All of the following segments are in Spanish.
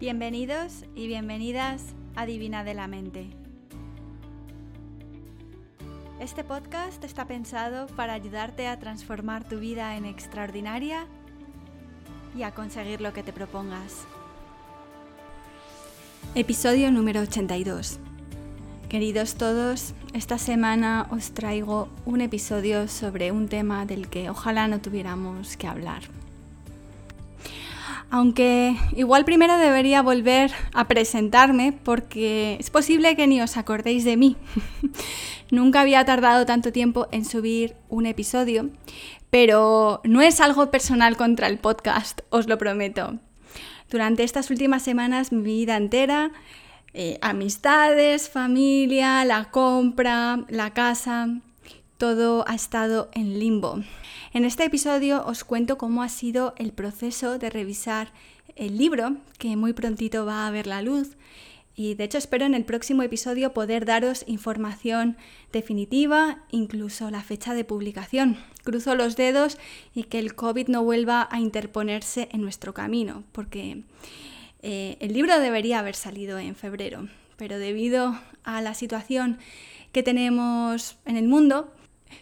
Bienvenidos y bienvenidas a Divina de la Mente. Este podcast está pensado para ayudarte a transformar tu vida en extraordinaria y a conseguir lo que te propongas. Episodio número 82. Queridos todos, esta semana os traigo un episodio sobre un tema del que ojalá no tuviéramos que hablar. Aunque igual primero debería volver a presentarme porque es posible que ni os acordéis de mí. Nunca había tardado tanto tiempo en subir un episodio, pero no es algo personal contra el podcast, os lo prometo. Durante estas últimas semanas mi vida entera, eh, amistades, familia, la compra, la casa, todo ha estado en limbo. En este episodio os cuento cómo ha sido el proceso de revisar el libro, que muy prontito va a ver la luz. Y de hecho espero en el próximo episodio poder daros información definitiva, incluso la fecha de publicación. Cruzo los dedos y que el COVID no vuelva a interponerse en nuestro camino, porque eh, el libro debería haber salido en febrero, pero debido a la situación que tenemos en el mundo,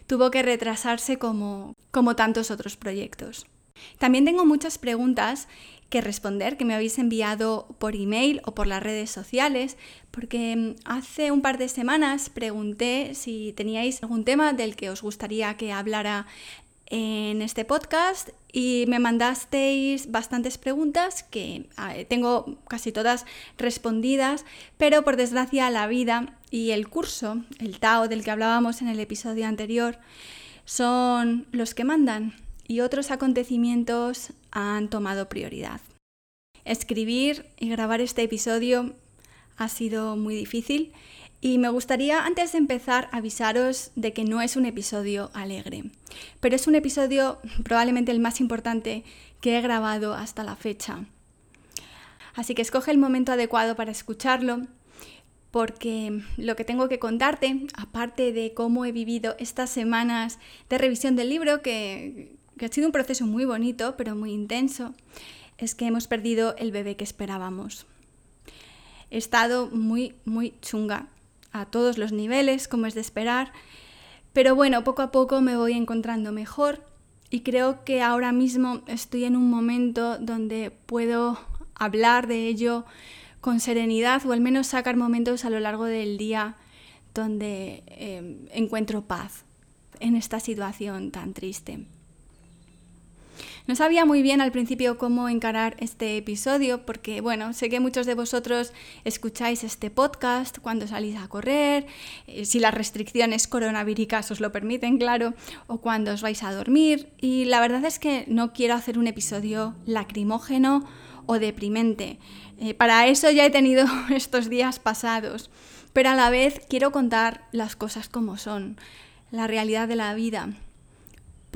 tuvo que retrasarse como, como tantos otros proyectos. También tengo muchas preguntas que responder que me habéis enviado por email o por las redes sociales, porque mm, hace un par de semanas pregunté si teníais algún tema del que os gustaría que hablara en este podcast y me mandasteis bastantes preguntas que tengo casi todas respondidas, pero por desgracia la vida y el curso, el Tao del que hablábamos en el episodio anterior, son los que mandan y otros acontecimientos han tomado prioridad. Escribir y grabar este episodio ha sido muy difícil y me gustaría antes de empezar avisaros de que no es un episodio alegre, pero es un episodio probablemente el más importante que he grabado hasta la fecha. Así que escoge el momento adecuado para escucharlo, porque lo que tengo que contarte, aparte de cómo he vivido estas semanas de revisión del libro, que, ha sido un proceso muy bonito, pero muy intenso, es que hemos perdido el bebé que esperábamos. He estado muy, muy chunga a todos los niveles, como es de esperar. Pero bueno, poco a poco me voy encontrando mejor y creo que ahora mismo estoy en un momento donde puedo hablar de ello con serenidad o al menos sacar momentos a lo largo del día donde eh, encuentro paz en esta situación tan triste. No sabía muy bien al principio cómo encarar este episodio porque, bueno, sé que muchos de vosotros escucháis este podcast cuando salís a correr, eh, si las restricciones coronavíricas os lo permiten, claro, o cuando os vais a dormir. Y la verdad es que no quiero hacer un episodio lacrimógeno o deprimente. Eh, para eso ya he tenido estos días pasados, pero a la vez quiero contar las cosas como son, la realidad de la vida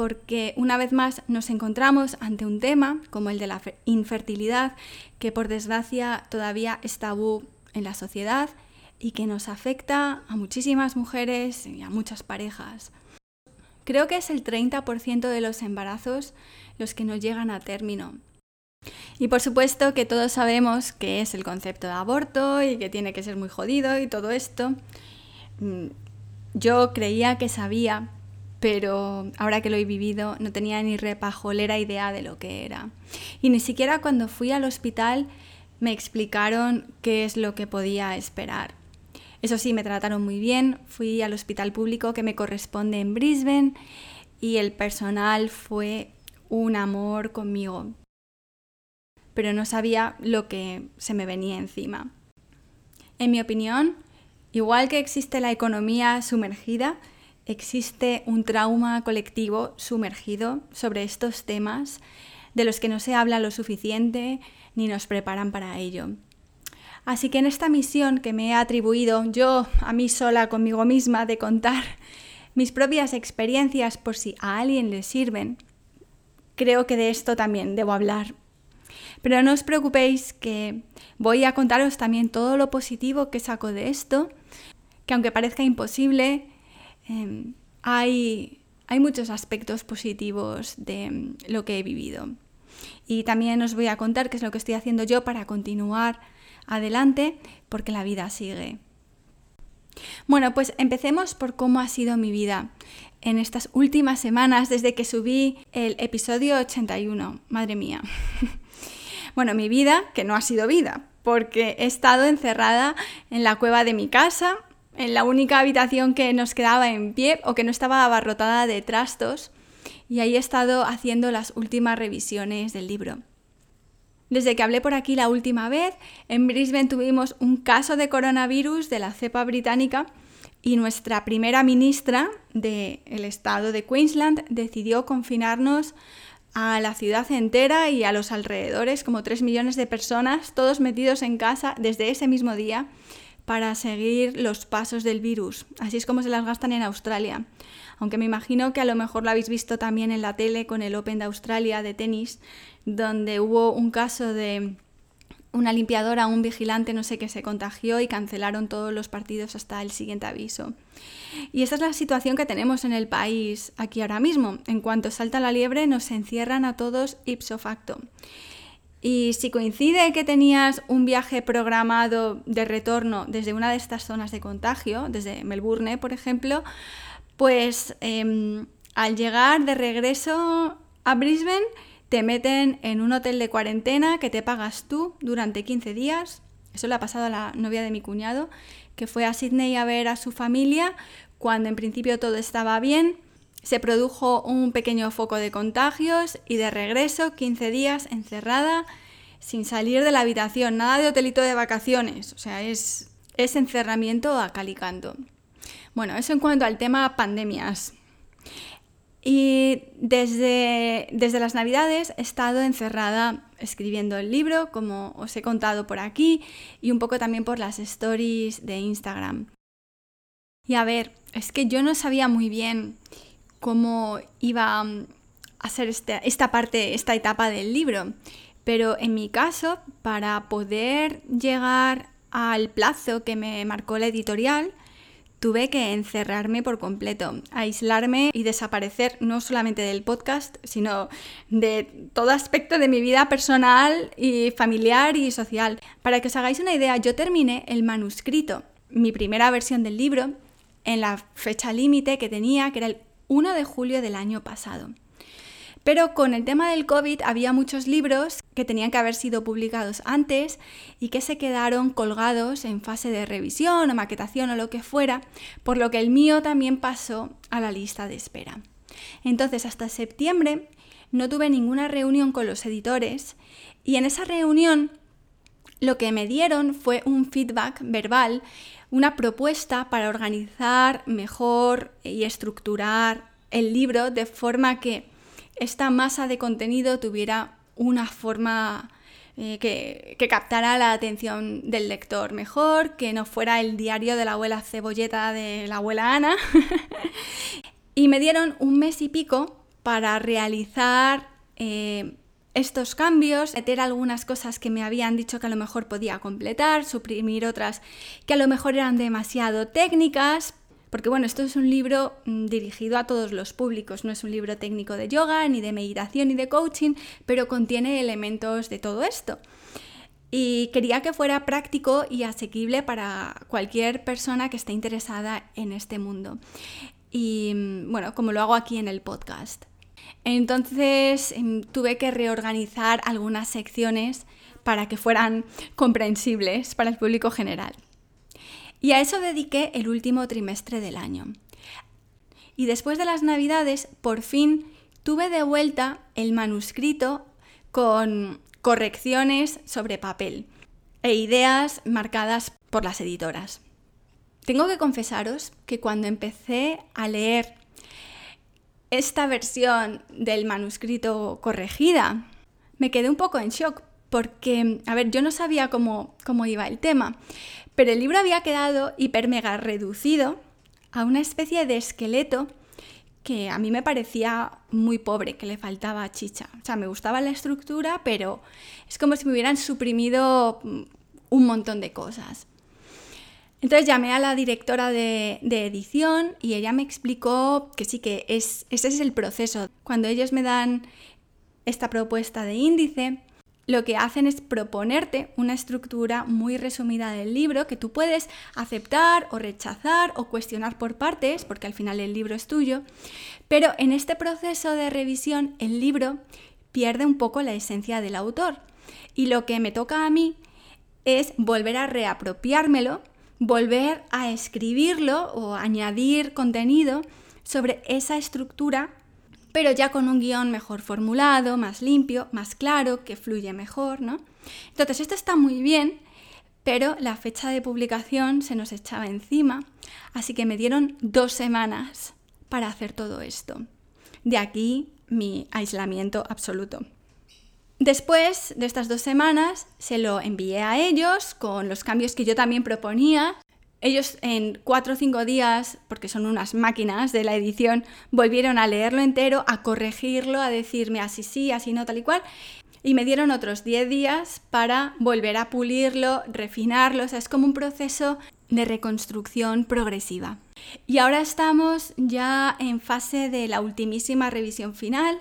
porque una vez más nos encontramos ante un tema como el de la infertilidad, que por desgracia todavía es tabú en la sociedad y que nos afecta a muchísimas mujeres y a muchas parejas. Creo que es el 30% de los embarazos los que no llegan a término. Y por supuesto que todos sabemos que es el concepto de aborto y que tiene que ser muy jodido y todo esto. Mm, yo creía que sabía pero ahora que lo he vivido no tenía ni repajolera idea de lo que era. Y ni siquiera cuando fui al hospital me explicaron qué es lo que podía esperar. Eso sí, me trataron muy bien, fui al hospital público que me corresponde en Brisbane y el personal fue un amor conmigo. Pero no sabía lo que se me venía encima. En mi opinión, igual que existe la economía sumergida, existe un trauma colectivo sumergido sobre estos temas de los que no se habla lo suficiente ni nos preparan para ello. Así que en esta misión que me he atribuido yo a mí sola conmigo misma de contar mis propias experiencias por si a alguien le sirven, creo que de esto también debo hablar. Pero no os preocupéis que voy a contaros también todo lo positivo que saco de esto, que aunque parezca imposible, Em, hay, muchos aspectos positivos de lo que he vivido. Y también os voy a contar qué es lo que estoy haciendo yo para continuar adelante, porque la vida sigue. Bueno, pues empecemos por cómo ha sido mi vida en estas últimas semanas desde que subí el episodio 81. Madre mía. bueno, mi vida, que no ha sido vida, porque he estado encerrada en la cueva de mi casa, en la única habitación que nos quedaba en pie o que no estaba abarrotada de trastos, y ahí he estado haciendo las últimas revisiones del libro. Desde que hablé por aquí la última vez, en Brisbane tuvimos un caso de coronavirus de la cepa británica y nuestra primera ministra del estado de Queensland decidió confinarnos a la ciudad entera y a los alrededores, como 3 millones de personas, todos metidos en casa desde ese mismo día para seguir los pasos del virus. Así es como se las gastan en Australia. Aunque me imagino que a lo mejor lo habéis visto también en la tele con el Open de Australia de tenis, donde hubo un caso de una limpiadora, un vigilante, no sé qué, se contagió y cancelaron todos los partidos hasta el siguiente aviso. Y esta es la situación que tenemos en el país aquí ahora mismo. En cuanto salta la liebre, nos encierran a todos ipso facto. Y si coincide que tenías un viaje programado de retorno desde una de estas zonas de contagio, desde Melbourne, por ejemplo, pues em, al llegar de regreso a Brisbane, te meten en un hotel de cuarentena que te pagas tú durante 15 días. Eso le ha pasado a la novia de mi cuñado, que fue a Sydney a ver a su familia cuando en principio todo estaba bien. Se produjo un pequeño foco de contagios y de regreso 15 días encerrada sin salir de la habitación, nada de hotelito de vacaciones, o sea, es, es encerramiento a calicanto. Bueno, eso en cuanto al tema pandemias. Y desde, desde las navidades he estado encerrada escribiendo el libro, como os he contado por aquí, y un poco también por las stories de Instagram. Y a ver, es que yo no sabía muy bien cómo iba a ser este, esta parte, esta etapa del libro, pero en mi caso, para poder llegar al plazo que me marcó la editorial, tuve que encerrarme por completo, aislarme y desaparecer no solamente del podcast, sino de todo aspecto de mi vida personal y familiar y social. Para que os hagáis una idea, yo terminé el manuscrito, mi primera versión del libro, en la fecha límite que tenía, que era el 1 de julio del año pasado. Pero con el tema del COVID había muchos libros que tenían que haber sido publicados antes y que se quedaron colgados en fase de revisión o maquetación o lo que fuera, por lo que el mío también pasó a la lista de espera. Entonces, hasta septiembre no tuve ninguna reunión con los editores y en esa reunión lo que me dieron fue un feedback verbal, una propuesta para organizar mejor y estructurar el libro de forma que esta masa de contenido tuviera una forma eh, que, que, captara la atención del lector mejor, que no fuera el diario de la abuela cebolleta de la abuela Ana. y me dieron un mes y pico para realizar eh, estos cambios, meter algunas cosas que me habían dicho que a lo mejor podía completar, suprimir otras que a lo mejor eran demasiado técnicas, porque bueno, esto es un libro mm, dirigido a todos los públicos, no es un libro técnico de yoga, ni de meditación, ni de coaching, pero contiene elementos de todo esto. Y quería que fuera práctico y asequible para cualquier persona que esté interesada en este mundo. Y mm, bueno, como lo hago aquí en el podcast. Entonces em, tuve que reorganizar algunas secciones para que fueran comprensibles para el público general. Y a eso dediqué el último trimestre del año. Y después de las navidades, por fin tuve de vuelta el manuscrito con correcciones sobre papel e ideas marcadas por las editoras. Tengo que confesaros que cuando empecé a leer esta versión del manuscrito corregida, me quedé un poco en shock porque, a ver, yo no sabía cómo, cómo iba el tema, pero el libro había quedado hiper mega reducido a una especie de esqueleto que a mí me parecía muy pobre, que le faltaba chicha. O sea, me gustaba la estructura, pero es como si me hubieran suprimido mm, un montón de cosas. Entonces llamé a la directora de, edición y ella me explicó que sí, que es, ese es el proceso. Cuando ellos me dan esta propuesta de índice, lo que hacen es proponerte una estructura muy resumida del libro que tú puedes aceptar o rechazar o cuestionar por partes, porque al final el libro es tuyo, pero en este proceso de revisión el libro pierde un poco la esencia del autor. Y lo que me toca a mí es volver a reapropiármelo, volver a escribirlo o añadir contenido sobre esa estructura pero ya con un guion mejor formulado, más limpio, más claro, que fluye mejor, ¿no? Entonces, esto está muy bien, pero la fecha de publicación se nos echaba encima, así que me dieron dos semanas para hacer todo esto. De aquí mi aislamiento absoluto. Después de estas dos semanas se lo envié a ellos con los cambios que yo también proponía ellos en cuatro o cinco días, porque son unas máquinas de la edición, volvieron a leerlo entero, a corregirlo, a decirme así sí, así no, tal y cual. Y me dieron otros 10 días para volver a pulirlo, refinarlo. O sea, es como un proceso de reconstrucción progresiva. Y ahora estamos ya en fase de la ultimísima revisión final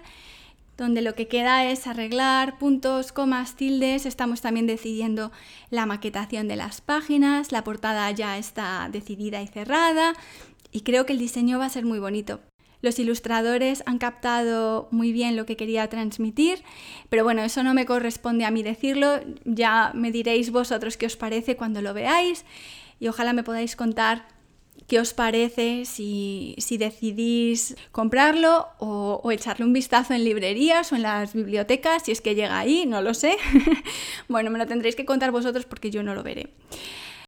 donde lo que queda es arreglar puntos, comas, tildes. Estamos también decidiendo la maquetación de las páginas, la portada ya está decidida y cerrada y creo que el diseño va a ser muy bonito. Los ilustradores han captado muy bien lo que quería transmitir, pero bueno, eso no me corresponde a mí decirlo, ya me diréis vosotros qué os parece cuando lo veáis y ojalá me podáis contar ¿Qué os parece si, decidís comprarlo o, echarle un vistazo en librerías o en las bibliotecas? Si es que llega ahí, no lo sé. bueno, me lo tendréis que contar vosotros porque yo no lo veré.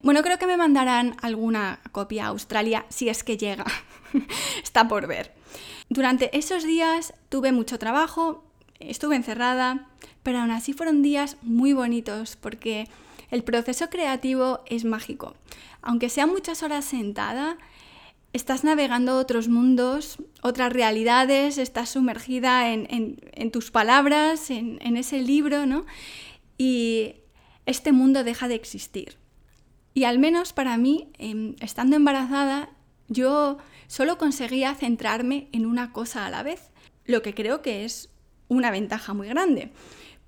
Bueno, creo que me mandarán alguna copia a Australia si es que llega. Está por ver. Durante esos días tuve mucho trabajo, estuve encerrada, pero aún así fueron días muy bonitos porque el proceso creativo es mágico. Aunque sea muchas horas sentada, estás navegando otros mundos, otras realidades, estás sumergida en, tus palabras, en, ese libro, ¿no? Y este mundo deja de existir. Y al menos para mí, em, estando embarazada, yo solo conseguía centrarme en una cosa a la vez, lo que creo que es una ventaja muy grande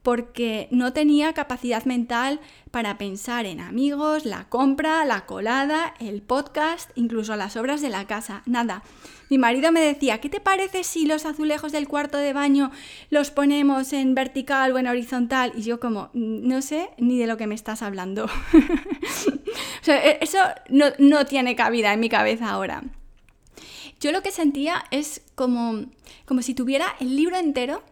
porque no tenía capacidad mental para pensar en amigos, la compra, la colada, el podcast, incluso las obras de la casa, nada. Mi marido me decía, ¿qué te parece si los azulejos del cuarto de baño los ponemos en vertical o en horizontal? Y yo como, mm, no sé ni de lo que me estás hablando. e-, eso no, no tiene cabida en mi cabeza ahora. Yo lo que sentía es como, como si tuviera el libro entero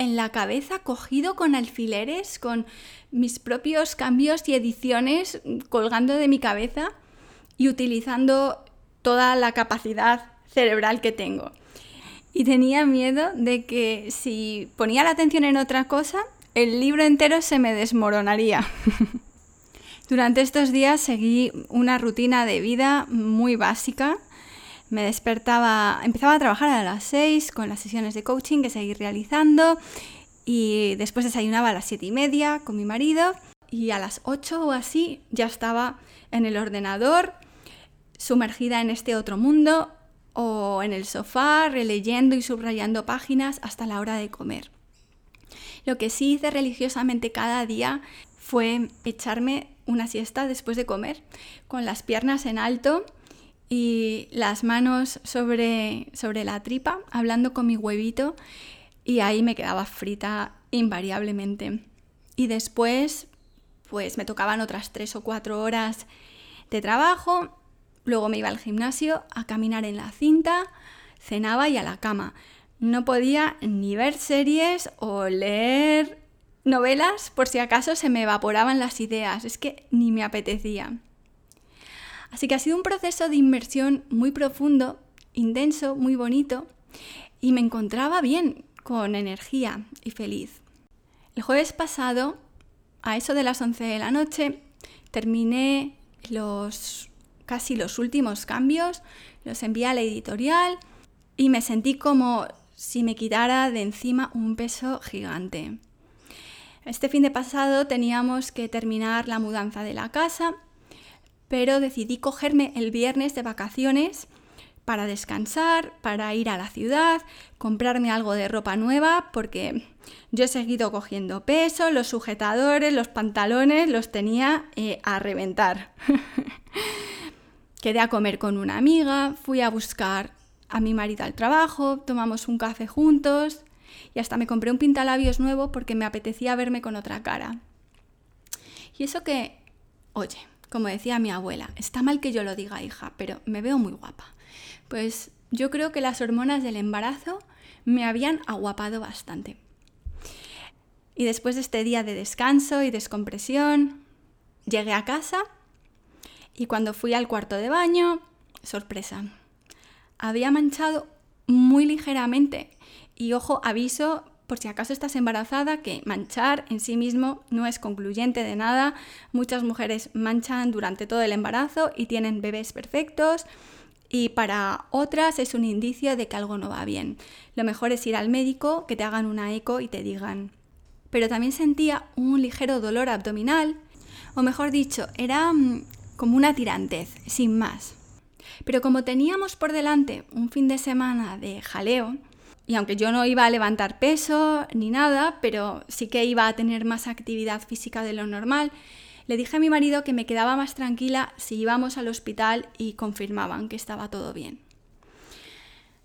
en la cabeza cogido con alfileres, con mis propios cambios y ediciones colgando de mi cabeza y utilizando toda la capacidad cerebral que tengo. Y tenía miedo de que si ponía la atención en otra cosa, el libro entero se me desmoronaría. Durante estos días seguí una rutina de vida muy básica me despertaba, empezaba a trabajar a las 6 con las sesiones de coaching que seguí realizando y después desayunaba a las 7 y media con mi marido y a las 8 o así ya estaba en el ordenador sumergida en este otro mundo o en el sofá releyendo y subrayando páginas hasta la hora de comer. Lo que sí hice religiosamente cada día fue echarme una siesta después de comer, con las piernas en alto y las manos sobre, sobre la tripa, hablando con mi huevito, y ahí me quedaba frita invariablemente. Y después, pues me tocaban otras tres o cuatro horas de trabajo, luego me iba al gimnasio a caminar en la cinta, cenaba y a la cama. No podía ni ver series o leer novelas por si acaso se me evaporaban las ideas, es que ni me apetecía. Así que ha sido un proceso de inmersión muy profundo, intenso, muy bonito y me encontraba bien, con energía y feliz. El jueves pasado, a eso de las 11 de la noche, terminé los casi los últimos cambios, los envié a la editorial y me sentí como si me quitara de encima un peso gigante. Este fin de pasado teníamos que terminar la mudanza de la casa pero decidí cogerme el viernes de vacaciones para descansar, para ir a la ciudad, comprarme algo de ropa nueva, porque yo he seguido cogiendo peso, los sujetadores, los pantalones los tenía eh, a reventar. Quedé a comer con una amiga, fui a buscar a mi marido al trabajo, tomamos un café juntos y hasta me compré un pintalabios nuevo porque me apetecía verme con otra cara. Y eso que, oye, como decía mi abuela, está mal que yo lo diga, hija, pero me veo muy guapa. Pues yo creo que las hormonas del embarazo me habían aguapado bastante. Y después de este día de descanso y descompresión, llegué a casa y cuando fui al cuarto de baño, sorpresa, había manchado muy ligeramente. Y ojo, aviso por si acaso estás embarazada, que manchar en sí mismo no es concluyente de nada. Muchas mujeres manchan durante todo el embarazo y tienen bebés perfectos y para otras es un indicio de que algo no va bien. Lo mejor es ir al médico, que te hagan una eco y te digan. Pero también sentía un ligero dolor abdominal, o mejor dicho, era mm, como una tirantez, sin más. Pero como teníamos por delante un fin de semana de jaleo, y aunque yo no iba a levantar peso ni nada, pero sí que iba a tener más actividad física de lo normal, le dije a mi marido que me quedaba más tranquila si íbamos al hospital y confirmaban que estaba todo bien.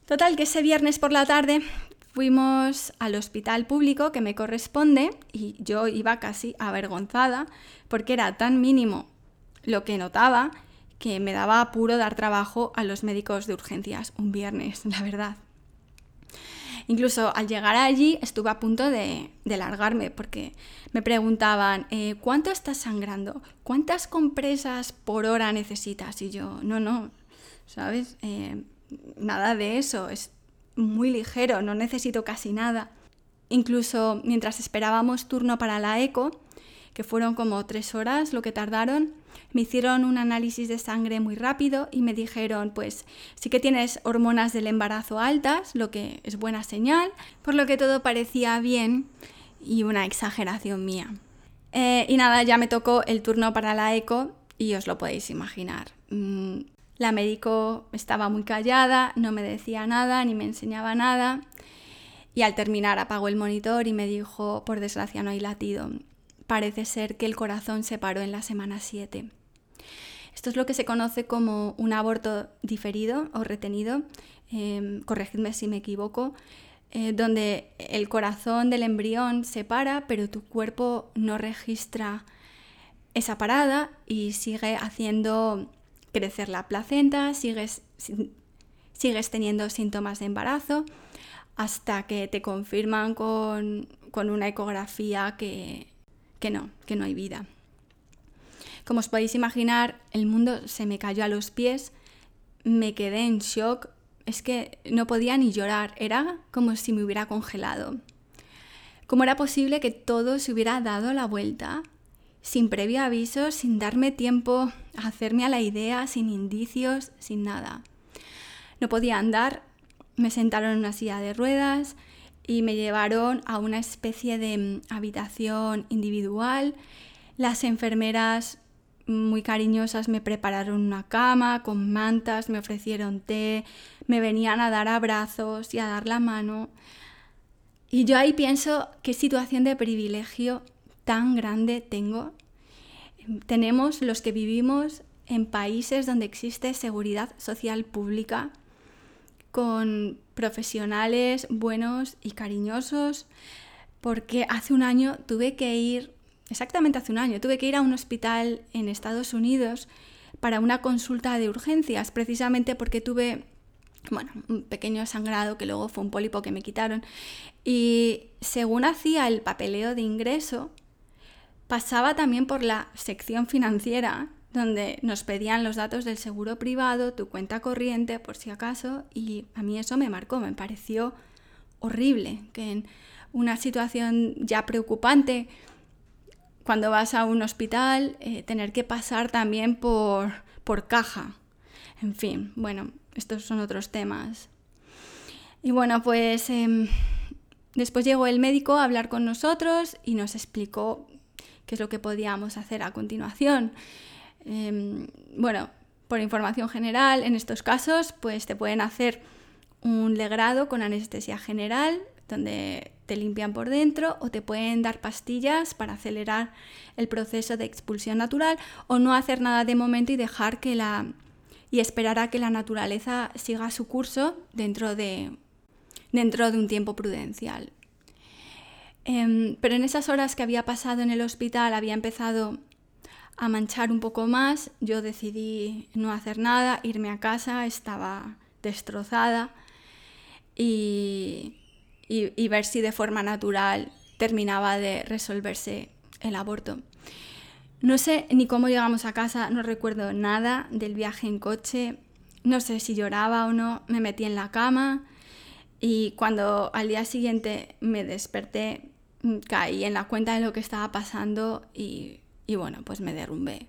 Total, que ese viernes por la tarde fuimos al hospital público que me corresponde y yo iba casi avergonzada porque era tan mínimo lo que notaba que me daba apuro dar trabajo a los médicos de urgencias un viernes, la verdad. Incluso al llegar allí estuve a punto de, largarme porque me preguntaban, eh, ¿cuánto estás sangrando? ¿Cuántas compresas por hora necesitas? Y yo, no, no, ¿sabes? Eh, nada de eso, es muy ligero, no necesito casi nada. Incluso mientras esperábamos turno para la eco, que fueron como tres horas lo que tardaron. Me hicieron un análisis de sangre muy rápido y me dijeron, pues sí que tienes hormonas del embarazo altas, lo que es buena señal, por lo que todo parecía bien y una exageración mía. Eh, y nada, ya me tocó el turno para la eco y os lo podéis imaginar. Mm, la médico estaba muy callada, no me decía nada ni me enseñaba nada. Y al terminar apagó el monitor y me dijo, por desgracia no hay latido parece ser que el corazón se paró en la semana 7. Esto es lo que se conoce como un aborto diferido o retenido, eh, corregidme si me equivoco, eh, donde el corazón del embrión se para, pero tu cuerpo no registra esa parada y sigue haciendo crecer la placenta, sigues, sigues teniendo síntomas de embarazo hasta que te confirman con, con una ecografía que que no, que no hay vida. Como os podéis imaginar, el mundo se me cayó a los pies, me quedé en shock, es que no podía ni llorar, era como si me hubiera congelado. ¿Cómo era posible que todo se hubiera dado la vuelta? Sin previo aviso, sin darme tiempo a hacerme a la idea, sin indicios, sin nada. No podía andar, me sentaron en una silla de ruedas, y me llevaron a una especie de mm, habitación individual. Las enfermeras muy cariñosas me prepararon una cama con mantas, me ofrecieron té, me venían a dar abrazos y a dar la mano. Y yo ahí pienso qué situación de privilegio tan grande tengo. Tenemos los que vivimos en países donde existe seguridad social pública, con profesionales buenos y cariñosos, porque hace un año tuve que ir, exactamente hace un año, tuve que ir a un hospital en Estados Unidos para una consulta de urgencias, precisamente porque tuve, bueno, un pequeño sangrado que luego fue un pólipo que me quitaron. Y según hacía el papeleo de ingreso, pasaba también por la sección financiera donde nos pedían los datos del seguro privado, tu cuenta corriente, por si acaso, y a mí eso me marcó, me pareció horrible, que en una situación ya preocupante, cuando vas a un hospital, eh, tener que pasar también por, por caja. En fin, bueno, estos son otros temas. Y bueno, pues em, después llegó el médico a hablar con nosotros y nos explicó qué es lo que podíamos hacer a continuación. Em, bueno, por información general, en estos casos, pues te pueden hacer un legrado con anestesia general, donde te limpian por dentro, o te pueden dar pastillas para acelerar el proceso de expulsión natural, o no hacer nada de momento y dejar que la y esperar a que la naturaleza siga su curso dentro de, dentro de un tiempo prudencial. Em, pero en esas horas que había pasado en el hospital había empezado a manchar un poco más, yo decidí no hacer nada, irme a casa, estaba destrozada y, y, ver si de forma natural terminaba de resolverse el aborto. No sé ni cómo llegamos a casa, no recuerdo nada del viaje en coche, no sé si lloraba o no, me metí en la cama y cuando al día siguiente me desperté caí en la cuenta de lo que estaba pasando y bueno, pues me derrumbé.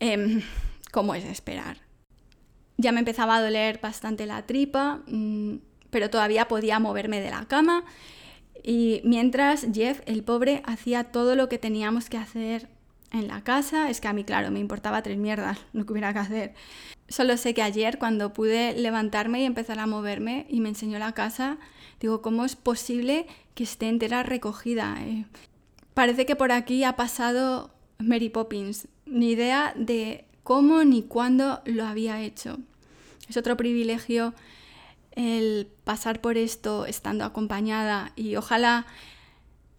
Eh, como es esperar. Ya me empezaba a doler bastante la tripa, mm, pero todavía podía moverme de la cama. Y mientras Jeff, el pobre, hacía todo lo que teníamos que hacer en la casa, es que a mí, claro, me importaba tres mierdas lo que hubiera que hacer. Solo sé que ayer, cuando pude levantarme y empezar a moverme y me enseñó la casa, digo, ¿cómo es posible que esté entera recogida? Eh, Parece que por aquí ha pasado Mary Poppins. Ni idea de cómo ni cuándo lo había hecho. Es otro privilegio el pasar por esto estando acompañada y ojalá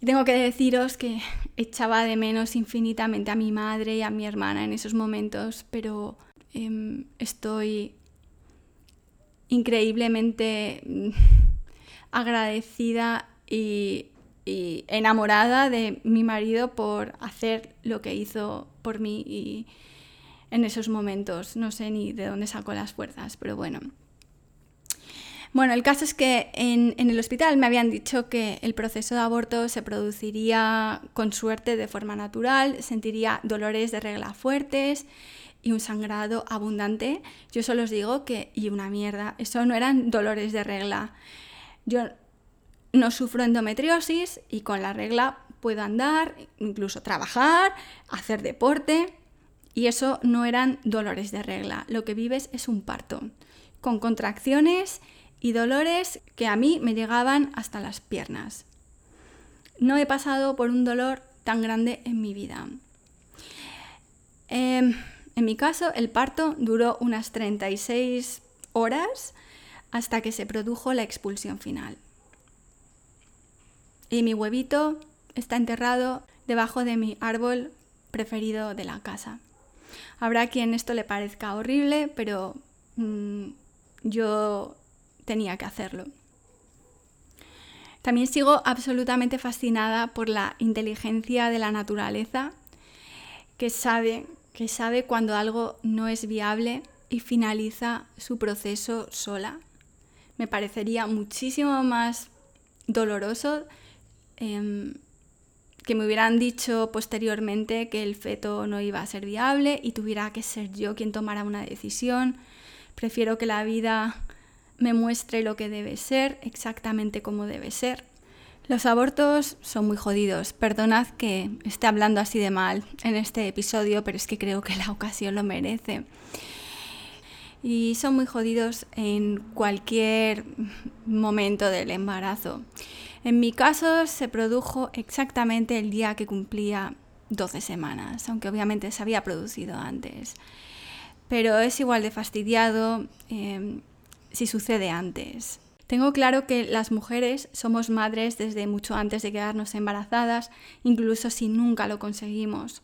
tengo que deciros que echaba de menos infinitamente a mi madre y a mi hermana en esos momentos, pero em, estoy increíblemente agradecida y y enamorada de mi marido por hacer lo que hizo por mí y en esos momentos. No sé ni de dónde sacó las fuerzas, pero bueno. Bueno, el caso es que en, en, el hospital me habían dicho que el proceso de aborto se produciría con suerte de forma natural, sentiría dolores de regla fuertes y un sangrado abundante. Yo solo os digo que, y una mierda, eso no eran dolores de regla. Yo no sufro endometriosis y con la regla puedo andar, incluso trabajar, hacer deporte. Y eso no eran dolores de regla. Lo que vives es un parto, con contracciones y dolores que a mí me llegaban hasta las piernas. No he pasado por un dolor tan grande en mi vida. Em, en mi caso, el parto duró unas 36 horas hasta que se produjo la expulsión final y mi huevito está enterrado debajo de mi árbol preferido de la casa. Habrá quien esto le parezca horrible, pero mm, yo tenía que hacerlo. También sigo absolutamente fascinada por la inteligencia de la naturaleza, que sabe, que sabe cuando algo no es viable y finaliza su proceso sola. Me parecería muchísimo más doloroso Em, que me hubieran dicho posteriormente que el feto no iba a ser viable y tuviera que ser yo quien tomara una decisión. Prefiero que la vida me muestre lo que debe ser, exactamente como debe ser. Los abortos son muy jodidos. Perdonad que esté hablando así de mal en este episodio, pero es que creo que la ocasión lo merece. Y son muy jodidos en cualquier momento del embarazo. En mi caso se produjo exactamente el día que cumplía 12 semanas, aunque obviamente se había producido antes. Pero es igual de fastidiado em, si sucede antes. Tengo claro que las mujeres somos madres desde mucho antes de quedarnos embarazadas, incluso si nunca lo conseguimos.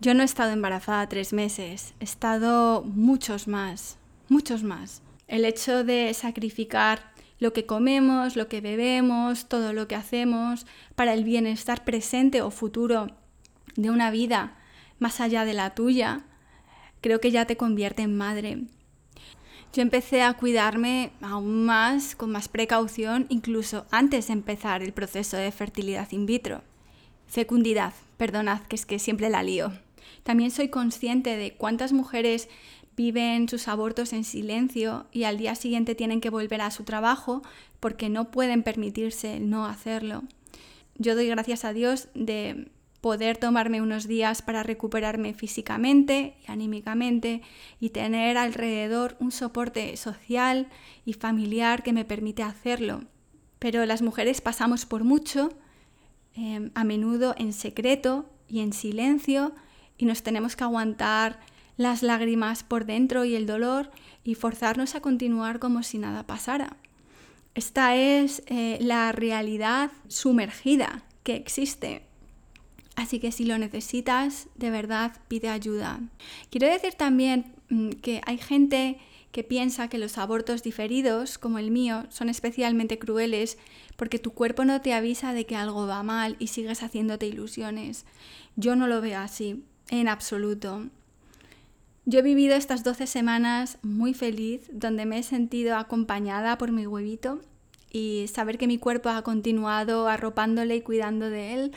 Yo no he estado embarazada tres meses, he estado muchos más, muchos más. El hecho de sacrificar lo que comemos, lo que bebemos, todo lo que hacemos para el bienestar presente o futuro de una vida más allá de la tuya, creo que ya te convierte en madre. Yo empecé a cuidarme aún más, con más precaución, incluso antes de empezar el proceso de fertilidad in vitro. Fecundidad, perdonad que es que siempre la lío. También soy consciente de cuántas mujeres viven sus abortos en silencio y al día siguiente tienen que volver a su trabajo porque no pueden permitirse no hacerlo. Yo doy gracias a Dios de poder tomarme unos días para recuperarme físicamente y anímicamente y tener alrededor un soporte social y familiar que me permite hacerlo. Pero las mujeres pasamos por mucho, em, a menudo en secreto y en silencio, y nos tenemos que aguantar las lágrimas por dentro y el dolor y forzarnos a continuar como si nada pasara. Esta es eh, la realidad sumergida que existe Así que si lo necesitas, de verdad pide ayuda. Quiero decir también mm, que hay gente que piensa que los abortos diferidos, como el mío, son especialmente crueles porque tu cuerpo no te avisa de que algo va mal y sigues haciéndote ilusiones. Yo no lo veo así, en absoluto. Yo he vivido estas 12 semanas muy feliz, donde me he sentido acompañada por mi huevito y saber que mi cuerpo ha continuado arropándole y cuidando de él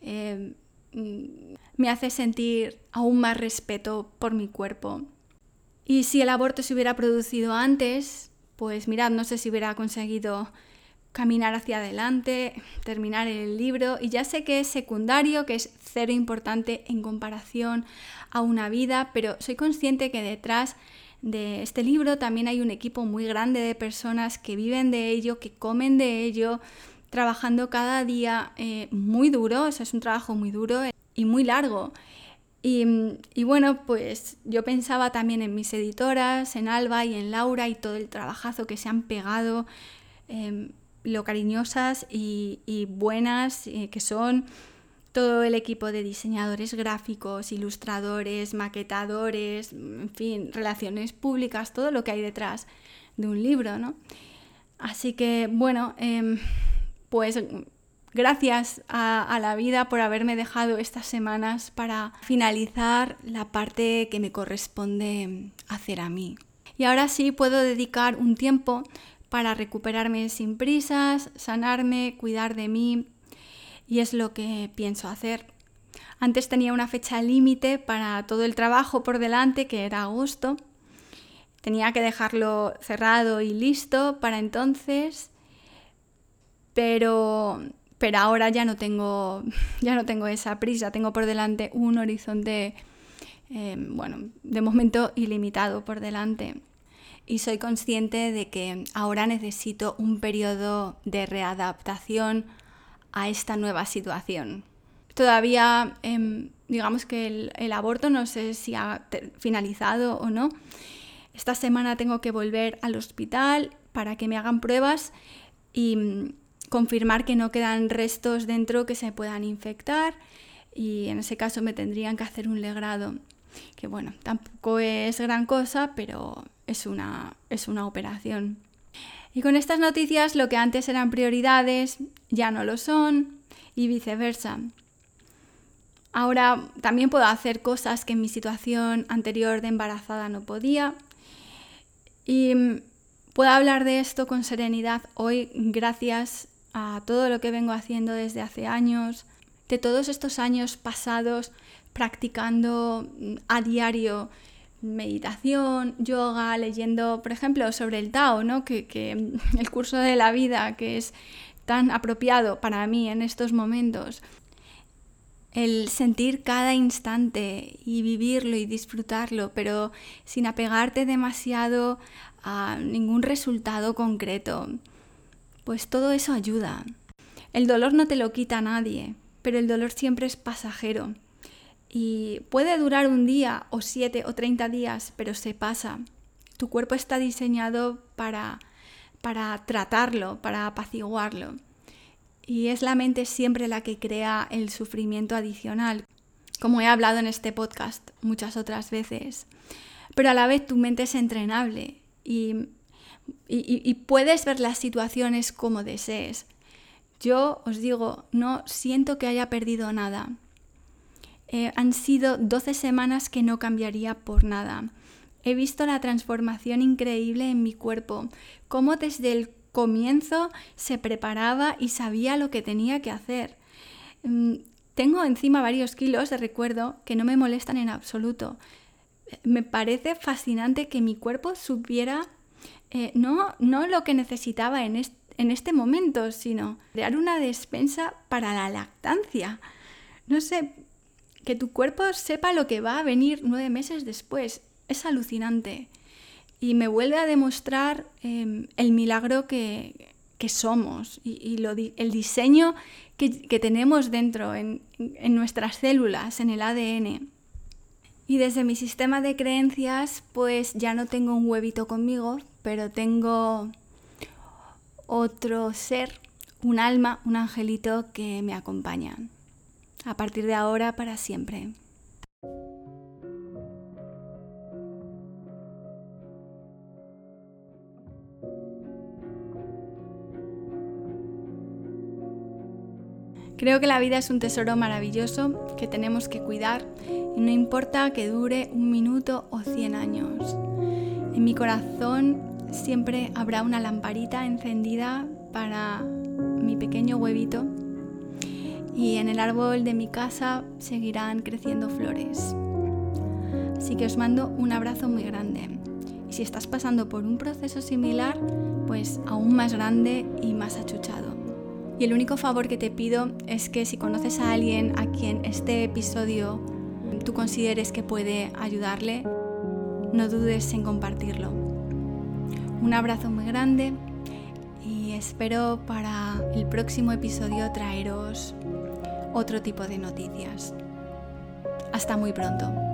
eh, mm, me hace sentir aún más respeto por mi cuerpo. Y si el aborto se hubiera producido antes, pues mirad, no sé si hubiera conseguido caminar hacia adelante, terminar el libro, y ya sé que es secundario, que es cero importante en comparación a una vida, pero soy consciente que detrás de este libro también hay un equipo muy grande de personas que viven de ello, que comen de ello, trabajando cada día eh, muy duro, es un trabajo muy duro y muy largo. Y, bueno, pues yo pensaba también en mis editoras, en Alba y en Laura y todo el trabajazo que se han pegado, em, lo cariñosas y, buenas eh, que son, todo el equipo de diseñadores gráficos, ilustradores, maquetadores, en fin, relaciones públicas, todo lo que hay detrás de un libro, ¿no? Así que bueno, em, pues gracias a, la vida por haberme dejado estas semanas para finalizar la parte que me corresponde hacer a mí. Y ahora sí puedo dedicar un tiempo para recuperarme sin prisas, sanarme, cuidar de mí y es lo que pienso hacer. Antes tenía una fecha límite para todo el trabajo por delante, que era agosto. Tenía que dejarlo cerrado y listo para entonces pero, pero ahora ya no, tengo, ya no tengo esa prisa, tengo por delante un horizonte, eh, bueno, de momento ilimitado por delante. Y soy consciente de que ahora necesito un periodo de readaptación a esta nueva situación. Todavía, em, digamos que el, aborto no sé si ha finalizado o no. Esta semana tengo que volver al hospital para que me hagan pruebas y, confirmar que no quedan restos dentro que se puedan infectar y en ese caso me tendrían que hacer un legrado, que bueno, tampoco es gran cosa, pero es una, es una operación. Y con estas noticias lo que antes eran prioridades ya no lo son y viceversa. Ahora también puedo hacer cosas que en mi situación anterior de embarazada no podía. Y puedo hablar de esto con serenidad hoy gracias a todo lo que vengo haciendo desde hace años, de todos estos años pasados practicando mm, a diario meditación, yoga, leyendo, por ejemplo, sobre el Tao, ¿no? que, que el curso de la vida que es tan apropiado para mí en estos momentos. El sentir cada instante y vivirlo y disfrutarlo, pero sin apegarte demasiado a ningún resultado concreto pues todo eso ayuda. El dolor no te lo quita nadie, pero el dolor siempre es pasajero. Y puede durar un día o siete o treinta días, pero se pasa. Tu cuerpo está diseñado para, para tratarlo, para apaciguarlo. Y es la mente siempre la que crea el sufrimiento adicional, como he hablado en este podcast muchas otras veces. Pero a la vez tu mente es entrenable y y, puedes ver las situaciones como desees. Yo os digo, no siento que haya perdido nada. Eh, han sido 12 semanas que no cambiaría por nada. He visto la transformación increíble en mi cuerpo, cómo desde el comienzo se preparaba y sabía lo que tenía que hacer. Mm, tengo encima varios kilos de recuerdo que no me molestan en absoluto. Me parece fascinante que mi cuerpo supiera eh, no, no lo que necesitaba en, este momento, sino crear una despensa para la lactancia. no sé, que tu cuerpo sepa lo que va a venir nueve meses después. Es alucinante. Y me vuelve a demostrar em, el milagro que, somos y, el diseño que, tenemos dentro, en, en nuestras células, en el ADN. Y desde mi sistema de creencias, pues ya no tengo un huevito conmigo, pero tengo otro ser, un alma, un angelito que me acompaña. A partir de ahora, para siempre. Creo que la vida es un tesoro maravilloso que tenemos que cuidar y no importa que dure un minuto o cien años. En mi corazón siempre habrá una lamparita encendida para mi pequeño huevito y en el árbol de mi casa seguirán creciendo flores. Así que os mando un abrazo muy grande. Y si estás pasando por un proceso similar, pues aún más grande y más achuchado. Y el único favor que te pido es que si conoces a alguien a quien este episodio tú consideres que puede ayudarle, no dudes en compartirlo. Un abrazo muy grande y espero para el próximo episodio traeros otro tipo de noticias. Hasta muy pronto.